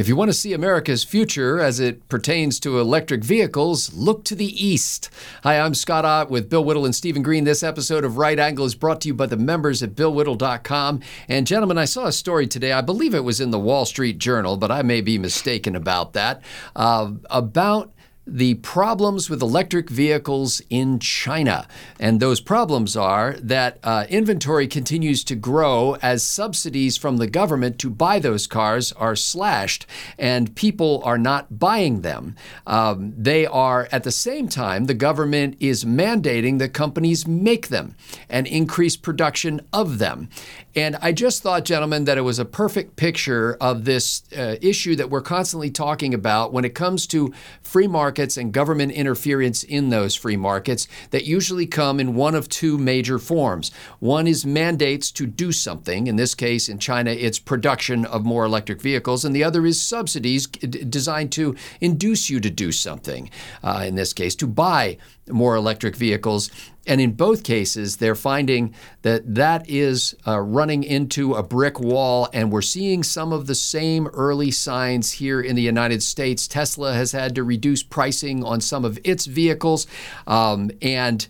If you want to see America's future as it pertains to electric vehicles, look to the east. Hi, I'm Scott Ott with Bill Whittle and Stephen Green. This episode of Right Angle is brought to you by the members at BillWhittle.com. And gentlemen, I saw a story today, I believe it was in the Wall Street Journal, but I may be mistaken about that, uh, about the problems with electric vehicles in China. And those problems are that uh, inventory continues to grow as subsidies from the government to buy those cars are slashed and people are not buying them. Um, they are, at the same time, the government is mandating that companies make them and increase production of them. And I just thought, gentlemen, that it was a perfect picture of this uh, issue that we're constantly talking about when it comes to free markets and government interference in those free markets that usually come in one of two major forms. One is mandates to do something. In this case, in China, it's production of more electric vehicles. And the other is subsidies designed to induce you to do something. Uh, in this case, to buy more electric vehicles. And in both cases, they're finding that that is uh, running into a brick wall. And we're seeing some of the same early signs here in the United States. Tesla has had to reduce pricing on some of its vehicles. Um, and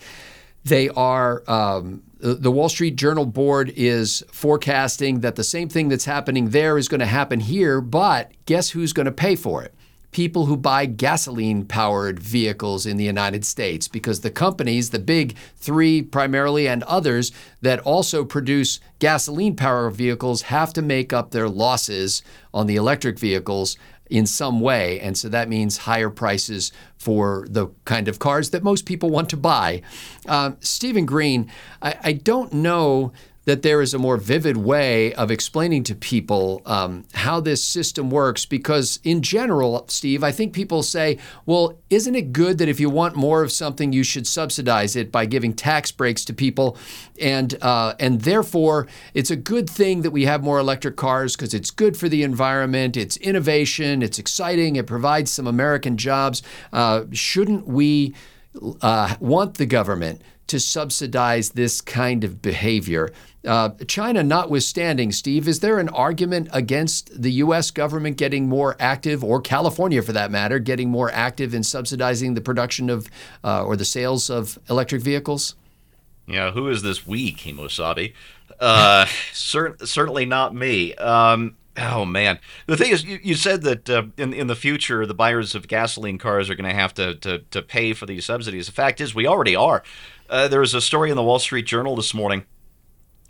they are. Um, the Wall Street Journal board is forecasting that the same thing that's happening there is going to happen here, but guess who's going to pay for it? People who buy gasoline powered vehicles in the United States because the companies, the big three primarily, and others that also produce gasoline powered vehicles have to make up their losses on the electric vehicles in some way. And so that means higher prices for the kind of cars that most people want to buy. Uh, Stephen Green, I, I don't know that there is a more vivid way of explaining to people um, how this system works. Because in general, Steve, I think people say, well, isn't it good that if you want more of something, you should subsidize it by giving tax breaks to people? And, uh, and therefore, it's a good thing that we have more electric cars because it's good for the environment, it's innovation, it's exciting, it provides some American jobs. Uh, shouldn't we uh, want the government to subsidize this kind of behavior? Uh, China notwithstanding, Steve, is there an argument against the U.S. government getting more active, or California for that matter, getting more active in subsidizing the production of uh, or the sales of electric vehicles? Yeah, who is this we, Kimosabe? Uh, cer- certainly not me. Um, oh man, the thing is, you, you said that uh, in in the future the buyers of gasoline cars are going to have to to pay for these subsidies. The fact is, we already are. Uh, there was a story in the Wall Street Journal this morning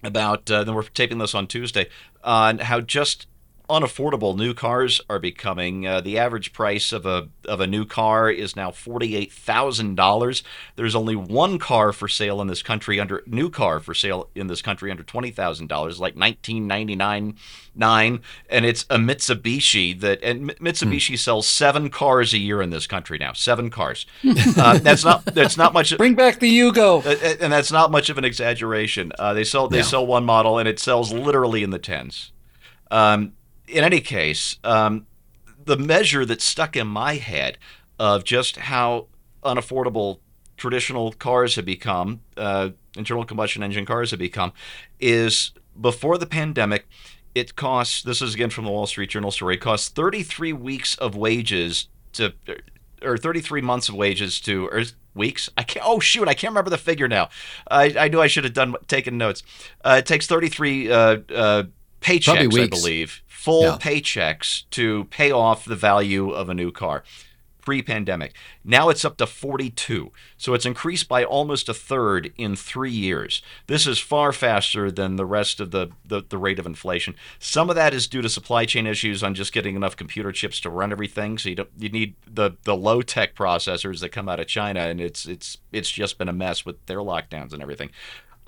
about, uh, then we're taping this on Tuesday, on how just unaffordable new cars are becoming. Uh, the average price of a of a new car is now forty eight thousand dollars. There's only one car for sale in this country under new car for sale in this country under twenty thousand dollars, like nineteen ninety nine nine, and it's a Mitsubishi that and Mitsubishi hmm. sells seven cars a year in this country now. Seven cars. uh, that's not that's not much. Bring back the Yugo. Uh, uh, and that's not much of an exaggeration. Uh, they sell they sell one model and it sells literally in the tens. Um, in any case, um, the measure that stuck in my head of just how unaffordable traditional cars have become, uh, internal combustion engine cars have become, is before the pandemic, it costs, this is again from the Wall Street Journal story, it costs 33 weeks of wages to, or 33 months of wages to, or weeks. I can't. Oh shoot, I can't remember the figure now. I, I knew I should have done taken notes. Uh, it takes 33 uh, uh, paychecks, I believe, full yeah. paychecks to pay off the value of a new car pre pandemic. Now it's up to 42. So it's increased by almost a third in three years. This is far faster than the rest of the, the, the, rate of inflation. Some of that is due to supply chain issues on just getting enough computer chips to run everything. So you, don't, you need the, the low tech processors that come out of China, and it's, it's, it's just been a mess with their lockdowns and everything.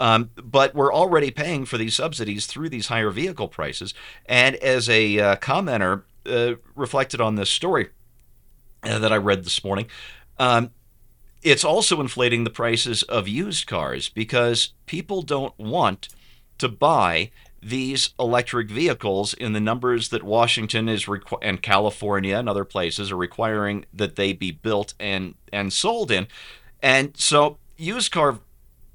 Um, but we're already paying for these subsidies through these higher vehicle prices. And as a uh, commenter uh, reflected on this story uh, that I read this morning, um, it's also inflating the prices of used cars because people don't want to buy these electric vehicles in the numbers that Washington is requ- and California and other places are requiring that they be built and and sold in. And so used car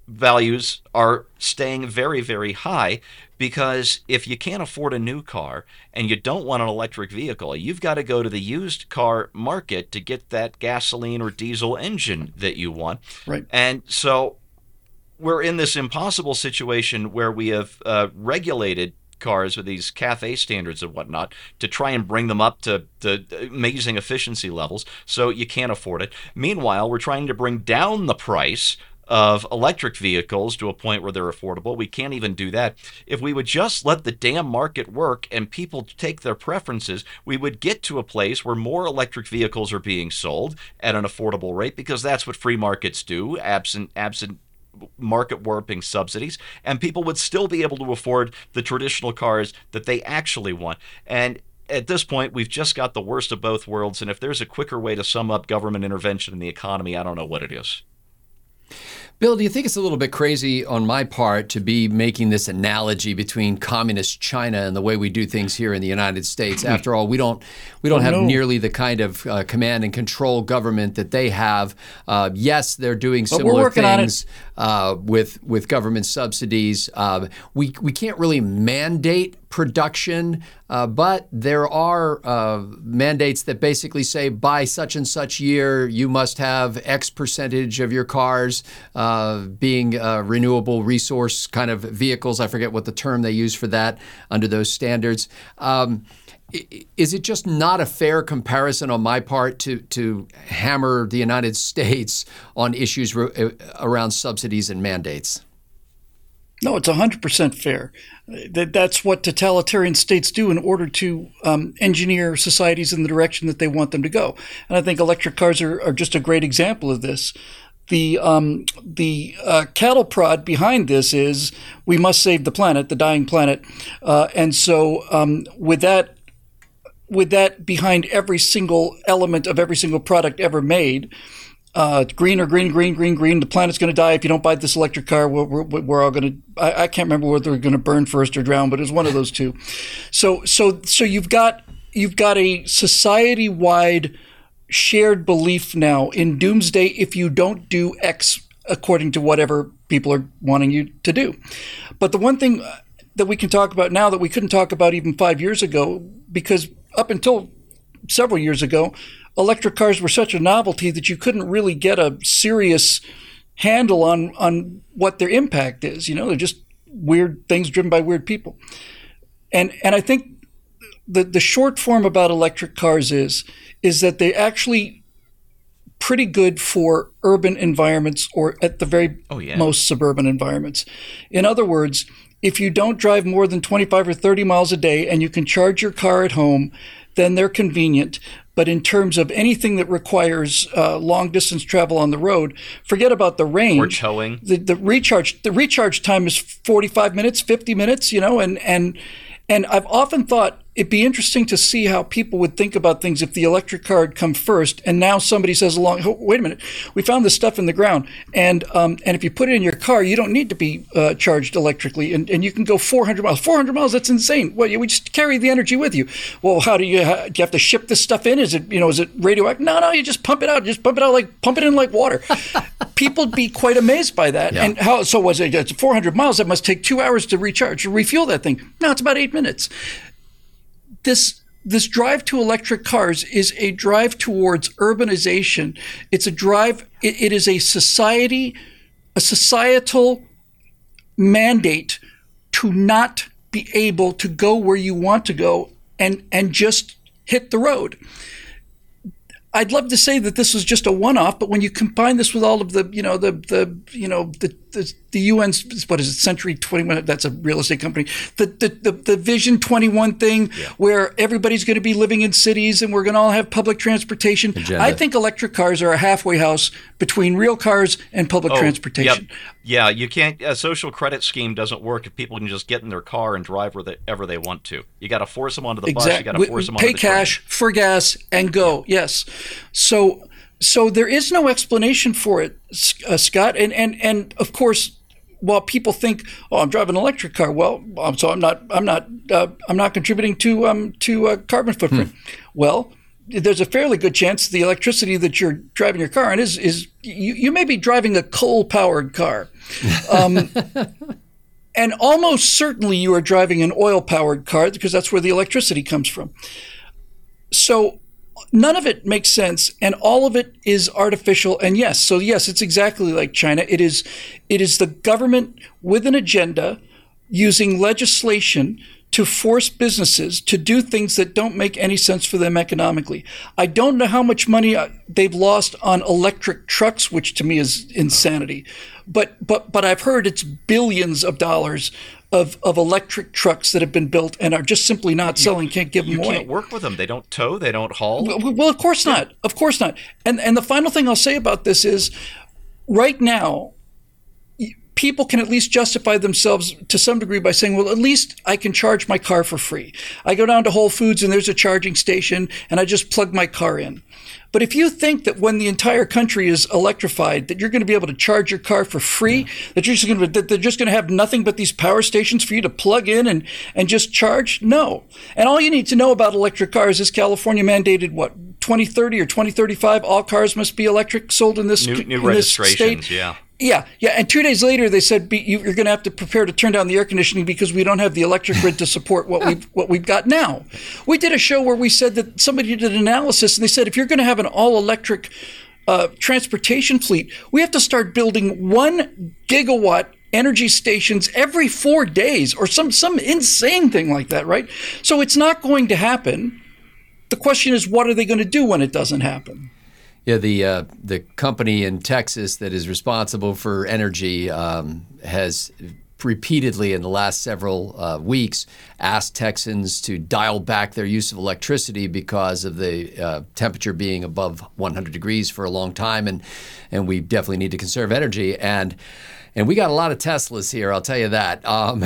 values are staying very, very high because if you can't afford a new car and you don't want an electric vehicle, you've got to go to the used car market to get that gasoline or diesel engine that you want. Right. And so we're in this impossible situation where we have uh, regulated cars with these CAFE standards and whatnot to try and bring them up to, to amazing efficiency levels so you can't afford it. Meanwhile, we're trying to bring down the price of electric vehicles to a point where they're affordable. We can't even do that. If we would just let the damn market work and people take their preferences, we would get to a place where more electric vehicles are being sold at an affordable rate because that's what free markets do, absent absent market warping subsidies, and people would still be able to afford the traditional cars that they actually want. And at this point, we've just got the worst of both worlds. And if there's a quicker way to sum up government intervention in the economy, I don't know what it is. Bill, do you think it's a little bit crazy on my part to be making this analogy between communist China and the way we do things here in the United States? After all, we don't we don't oh, have no. nearly the kind of uh, command and control government that they have. Uh, yes, they're doing but similar things uh, with with government subsidies. Uh, we we can't really mandate production, uh, but there are uh, mandates that basically say by such and such year you must have X percentage of your cars uh, being renewable resource kind of vehicles. I forget what the term they use for that under those standards. Um, is it just not a fair comparison on my part to to hammer the United States on issues uh, around subsidies and mandates? No, it's 100% fair. That, that's what totalitarian states do in order to um, engineer societies in the direction that they want them to go. And I think electric cars are, are just a great example of this. The, um, the uh, cattle prod behind this is we must save the planet, the dying planet. Uh, and so, um, with that with that behind every single element of every single product ever made, uh, green or green, green, green, green. The planet's going to die if you don't buy this electric car. We're, we're, we're all going to. I, I, can't remember whether we're going to burn first or drown, but it's one of those two. So, so, so you've got you've got a society-wide shared belief now in doomsday if you don't do X according to whatever people are wanting you to do. But the one thing that we can talk about now that we couldn't talk about even five years ago, because up until several years ago, electric cars were such a novelty that you couldn't really get a serious handle on on what their impact is. You know, they're just weird things driven by weird people. And and I think the the short form about electric cars is is that they actually pretty good for urban environments or at the very oh, yeah. most suburban environments. In other words, if you don't drive more than 25 or 30 miles a day and you can charge your car at home, then they're convenient. But in terms of anything that requires uh, long distance travel on the road, forget about the range. Or towing. The, the recharge the recharge time is 45 minutes, 50 minutes, you know, and and and I've often thought it'd be interesting to see how people would think about things if the electric car had come first, and now somebody says along, oh, "Wait a minute, we found this stuff in the ground, and um, and if you put it in your car, you don't need to be uh, charged electrically, and, and you can go 400 miles. 400 miles, that's insane. Well, you, we just carry the energy with you. Well, how do you do you have to ship this stuff in? Is it you know is it radioactive? No, no, you just pump it out. Just pump it out like pump it in like water. people would be quite amazed by that. Yeah. And how so was it? It's 400 miles. That must take two hours to recharge, to refuel that thing. No, it's about eight minutes this this drive to electric cars is a drive towards urbanization. It's a drive, it, it is a society, a societal mandate to not be able to go where you want to go and, and just hit the road. I'd love to say that this was just a one-off, but when you combine this with all of the, you know, the the you know the the, the UN's what is it, Century Twenty One? That's a real estate company. The the the, the Vision Twenty One thing, yeah. where everybody's going to be living in cities and we're going to all have public transportation. Agenda. I think electric cars are a halfway house between real cars and public oh, transportation. Yep. Yeah, you can't. A social credit scheme doesn't work if people can just get in their car and drive wherever they want to. You got to force them onto the exactly. bus. You got to force them onto the Pay cash train. for gas and go. Yeah. Yes. So so there is no explanation for it, uh, Scott. And and and of course, while people think, "Oh, I'm driving an electric car," well, so I'm not I'm not uh, I'm not contributing to um to uh, carbon footprint. Hmm. Well, there's a fairly good chance the electricity that you're driving your car on is is you, you may be driving a coal powered car. Um, and almost certainly you are driving an oil powered car because that's where the electricity comes from. So none of it makes sense and all of it is artificial and yes so yes it's exactly like china it is it is the government with an agenda using legislation to force businesses to do things that don't make any sense for them economically. I don't know how much money uh, they've lost on electric trucks, which to me is insanity. But but but I've heard it's billions of dollars of, of electric trucks that have been built and are just simply not selling. Can't give them you away. You can't work with them. They don't tow. They don't haul. Well, well of course not. Of course not. And and the final thing I'll say about this is, right now, people can at least justify themselves to some degree by saying, well, at least I can charge my car for free. I go down to Whole Foods and there's a charging station and I just plug my car in. But if you think that when the entire country is electrified, that you're going to be able to charge your car for free, yeah. that you're just going to that they're just going to have nothing but these power stations for you to plug in and and just charge, no. And all you need to know about electric cars is California mandated what 2030 or 2035 all cars must be electric sold in this new, new in registrations, this state. yeah. Yeah, yeah. And two days later, they said you're going to have to prepare to turn down the air conditioning because we don't have the electric grid to support what we've what we've got now. We did a show where we said that somebody did an analysis and they said if you're going to have an all electric uh, transportation fleet, we have to start building one gigawatt energy stations every four days or some some insane thing like that, right? So it's not going to happen. The question is, what are they going to do when it doesn't happen? Yeah, the uh, the company in Texas that is responsible for energy um, has repeatedly in the last several uh, weeks asked Texans to dial back their use of electricity because of the uh, temperature being above 100 degrees for a long time, and and we definitely need to conserve energy. And and we got a lot of Teslas here. I'll tell you that. Um,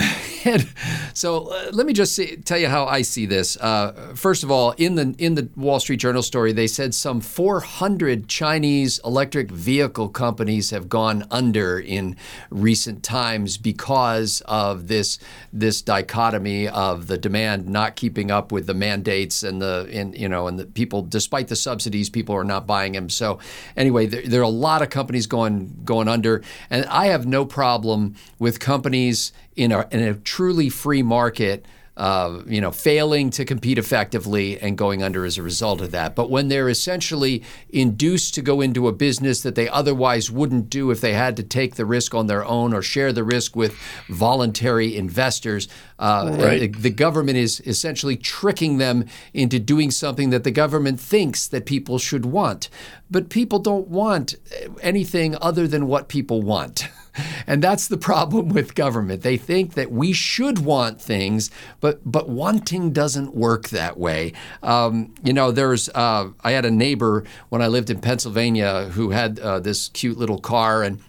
so uh, let me just see, tell you how I see this. Uh, first of all, in the in the Wall Street Journal story, they said some 400 Chinese electric vehicle companies have gone under in recent times because of this this dichotomy of the demand not keeping up with the mandates and the and you know and the people, despite the subsidies, people are not buying them. So anyway, there, there are a lot of companies going going under, and I have no problem with companies in a, in a truly free market uh, you know, failing to compete effectively and going under as a result of that. But when they're essentially induced to go into a business that they otherwise wouldn't do if they had to take the risk on their own or share the risk with voluntary investors, uh, right. the, the government is essentially tricking them into doing something that the government thinks that people should want. But people don't want anything other than what people want. And that's the problem with government. They think that we should want things, but but wanting doesn't work that way. Um, you know, there's uh, I had a neighbor when I lived in Pennsylvania who had uh, this cute little car, and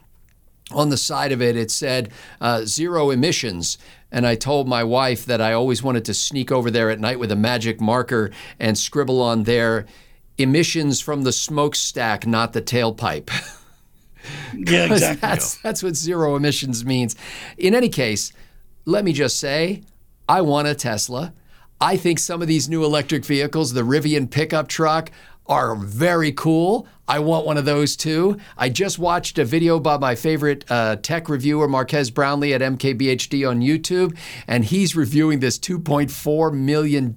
on the side of it it said uh, zero emissions. And I told my wife that I always wanted to sneak over there at night with a magic marker and scribble on there emissions from the smokestack, not the tailpipe. Yeah, exactly. That's, that's what zero emissions means. In any case, let me just say, I want a Tesla. I think some of these new electric vehicles, the Rivian pickup truck, are very cool. I want one of those too. I just watched a video by my favorite uh, tech reviewer, Marques Brownlee at MKBHD on YouTube, and he's reviewing this $2.4 million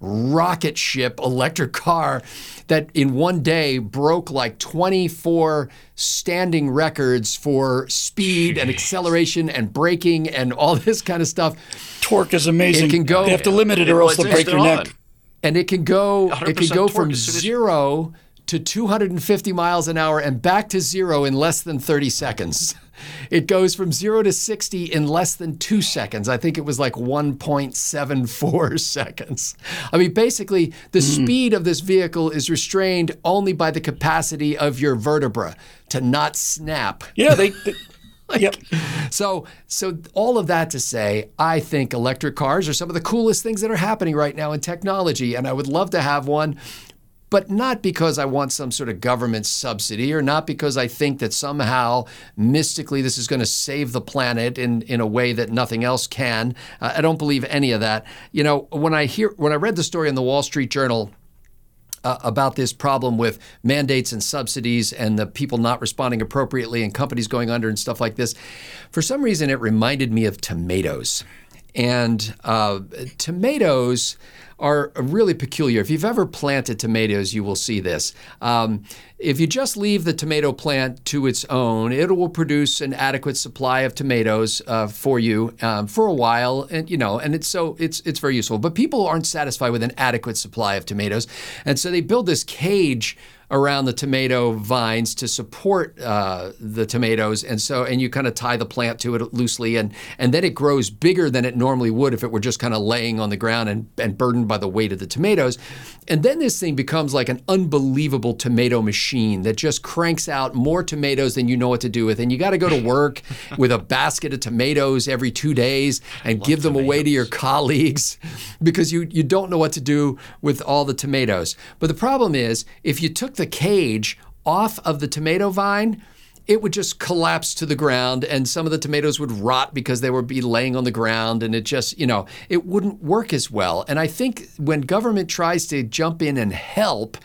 rocket ship electric car that in one day broke like 24 standing records for speed Jeez. and acceleration and braking and all this kind of stuff. Torque is amazing. It can go. They have to limit it, or else they'll break your neck. And it can go. It can go from zero to 250 miles an hour and back to zero in less than 30 seconds. It goes from zero to 60 in less than two seconds. I think it was like 1.74 seconds. I mean, basically, the mm. speed of this vehicle is restrained only by the capacity of your vertebra to not snap. Yeah, they. they like, yep. So, so all of that to say, I think electric cars are some of the coolest things that are happening right now in technology, and I would love to have one but not because I want some sort of government subsidy or not because I think that somehow mystically this is going to save the planet in, in a way that nothing else can. Uh, I don't believe any of that. You know, when I hear when I read the story in the Wall Street Journal uh, about this problem with mandates and subsidies and the people not responding appropriately and companies going under and stuff like this, for some reason it reminded me of tomatoes. And uh, tomatoes are really peculiar. If you've ever planted tomatoes, you will see this. Um, if you just leave the tomato plant to its own, it will produce an adequate supply of tomatoes uh, for you um, for a while, and you know, and it's so it's it's very useful. But people aren't satisfied with an adequate supply of tomatoes, and so they build this cage around the tomato vines to support uh, the tomatoes, and so and you kind of tie the plant to it loosely, and and then it grows bigger than it normally would if it were just kind of laying on the ground and, and burdened by the weight of the tomatoes, and then this thing becomes like an unbelievable tomato machine that just cranks out more tomatoes than you know what to do with, and you got to go to work with a basket of tomatoes every two days and give them tomatoes. away to your colleagues because you you don't know what to do with all the tomatoes. But the problem is if you took the cage off of the tomato vine, it would just collapse to the ground and some of the tomatoes would rot because they would be laying on the ground and it just, you know, it wouldn't work as well. And I think when government tries to jump in and help,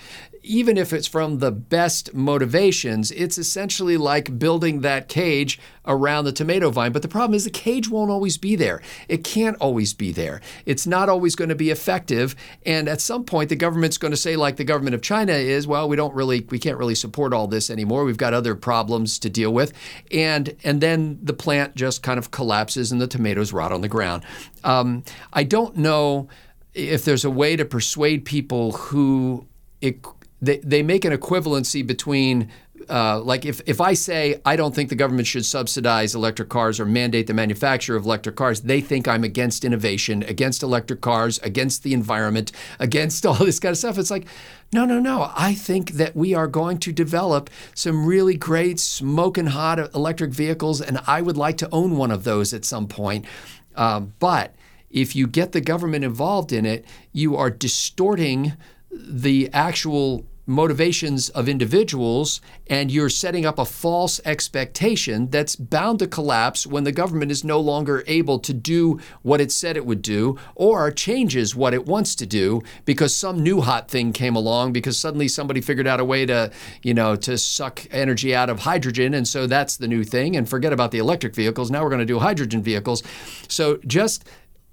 even if it's from the best motivations, it's essentially like building that cage around the tomato vine. But the problem is the cage won't always be there. It can't always be there. It's not always going to be effective. And at some point, the government's going to say, like the government of China is, well, we don't really, we can't really support all this anymore. We've got other problems to deal with. And and then the plant just kind of collapses and the tomatoes rot on the ground. Um, I don't know if there's a way to persuade people who it they, they make an equivalency between uh, like if, if I say I don't think the government should subsidize electric cars or mandate the manufacture of electric cars, they think I'm against innovation, against electric cars, against the environment, against all this kind of stuff. It's like, no, no, no. I think that we are going to develop some really great smoking hot electric vehicles, and I would like to own one of those at some point. Um, but if you get the government involved in it, you are distorting the actual motivations of individuals and you're setting up a false expectation that's bound to collapse when the government is no longer able to do what it said it would do or changes what it wants to do because some new hot thing came along because suddenly somebody figured out a way to you know to suck energy out of hydrogen and so that's the new thing and forget about the electric vehicles now we're going to do hydrogen vehicles. So just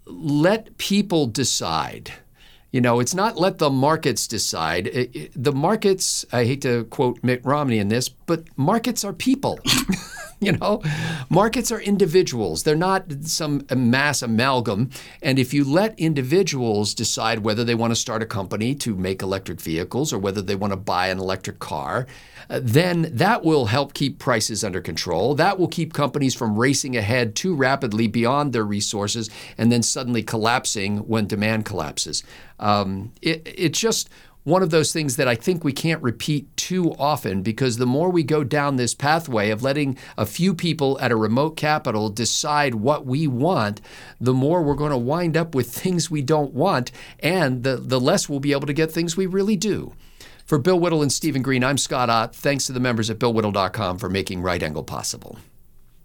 let people decide you know, it's not let the markets decide. It, it, the markets, I hate to quote Mitt Romney in this, but markets are people. you know, markets are individuals. They're not some mass amalgam. And if you let individuals decide whether they want to start a company to make electric vehicles or whether they want to buy an electric car, uh, then that will help keep prices under control. That will keep companies from racing ahead too rapidly beyond their resources and then suddenly collapsing when demand collapses. Um, it, it's just one of those things that I think we can't repeat too often because the more we go down this pathway of letting a few people at a remote capital decide what we want, the more we're going to wind up with things we don't want, and the, the less we'll be able to get things we really do. For Bill Whittle and Stephen Green, I'm Scott Ott. Thanks to the members at BillWhittle.com for making Right Angle possible.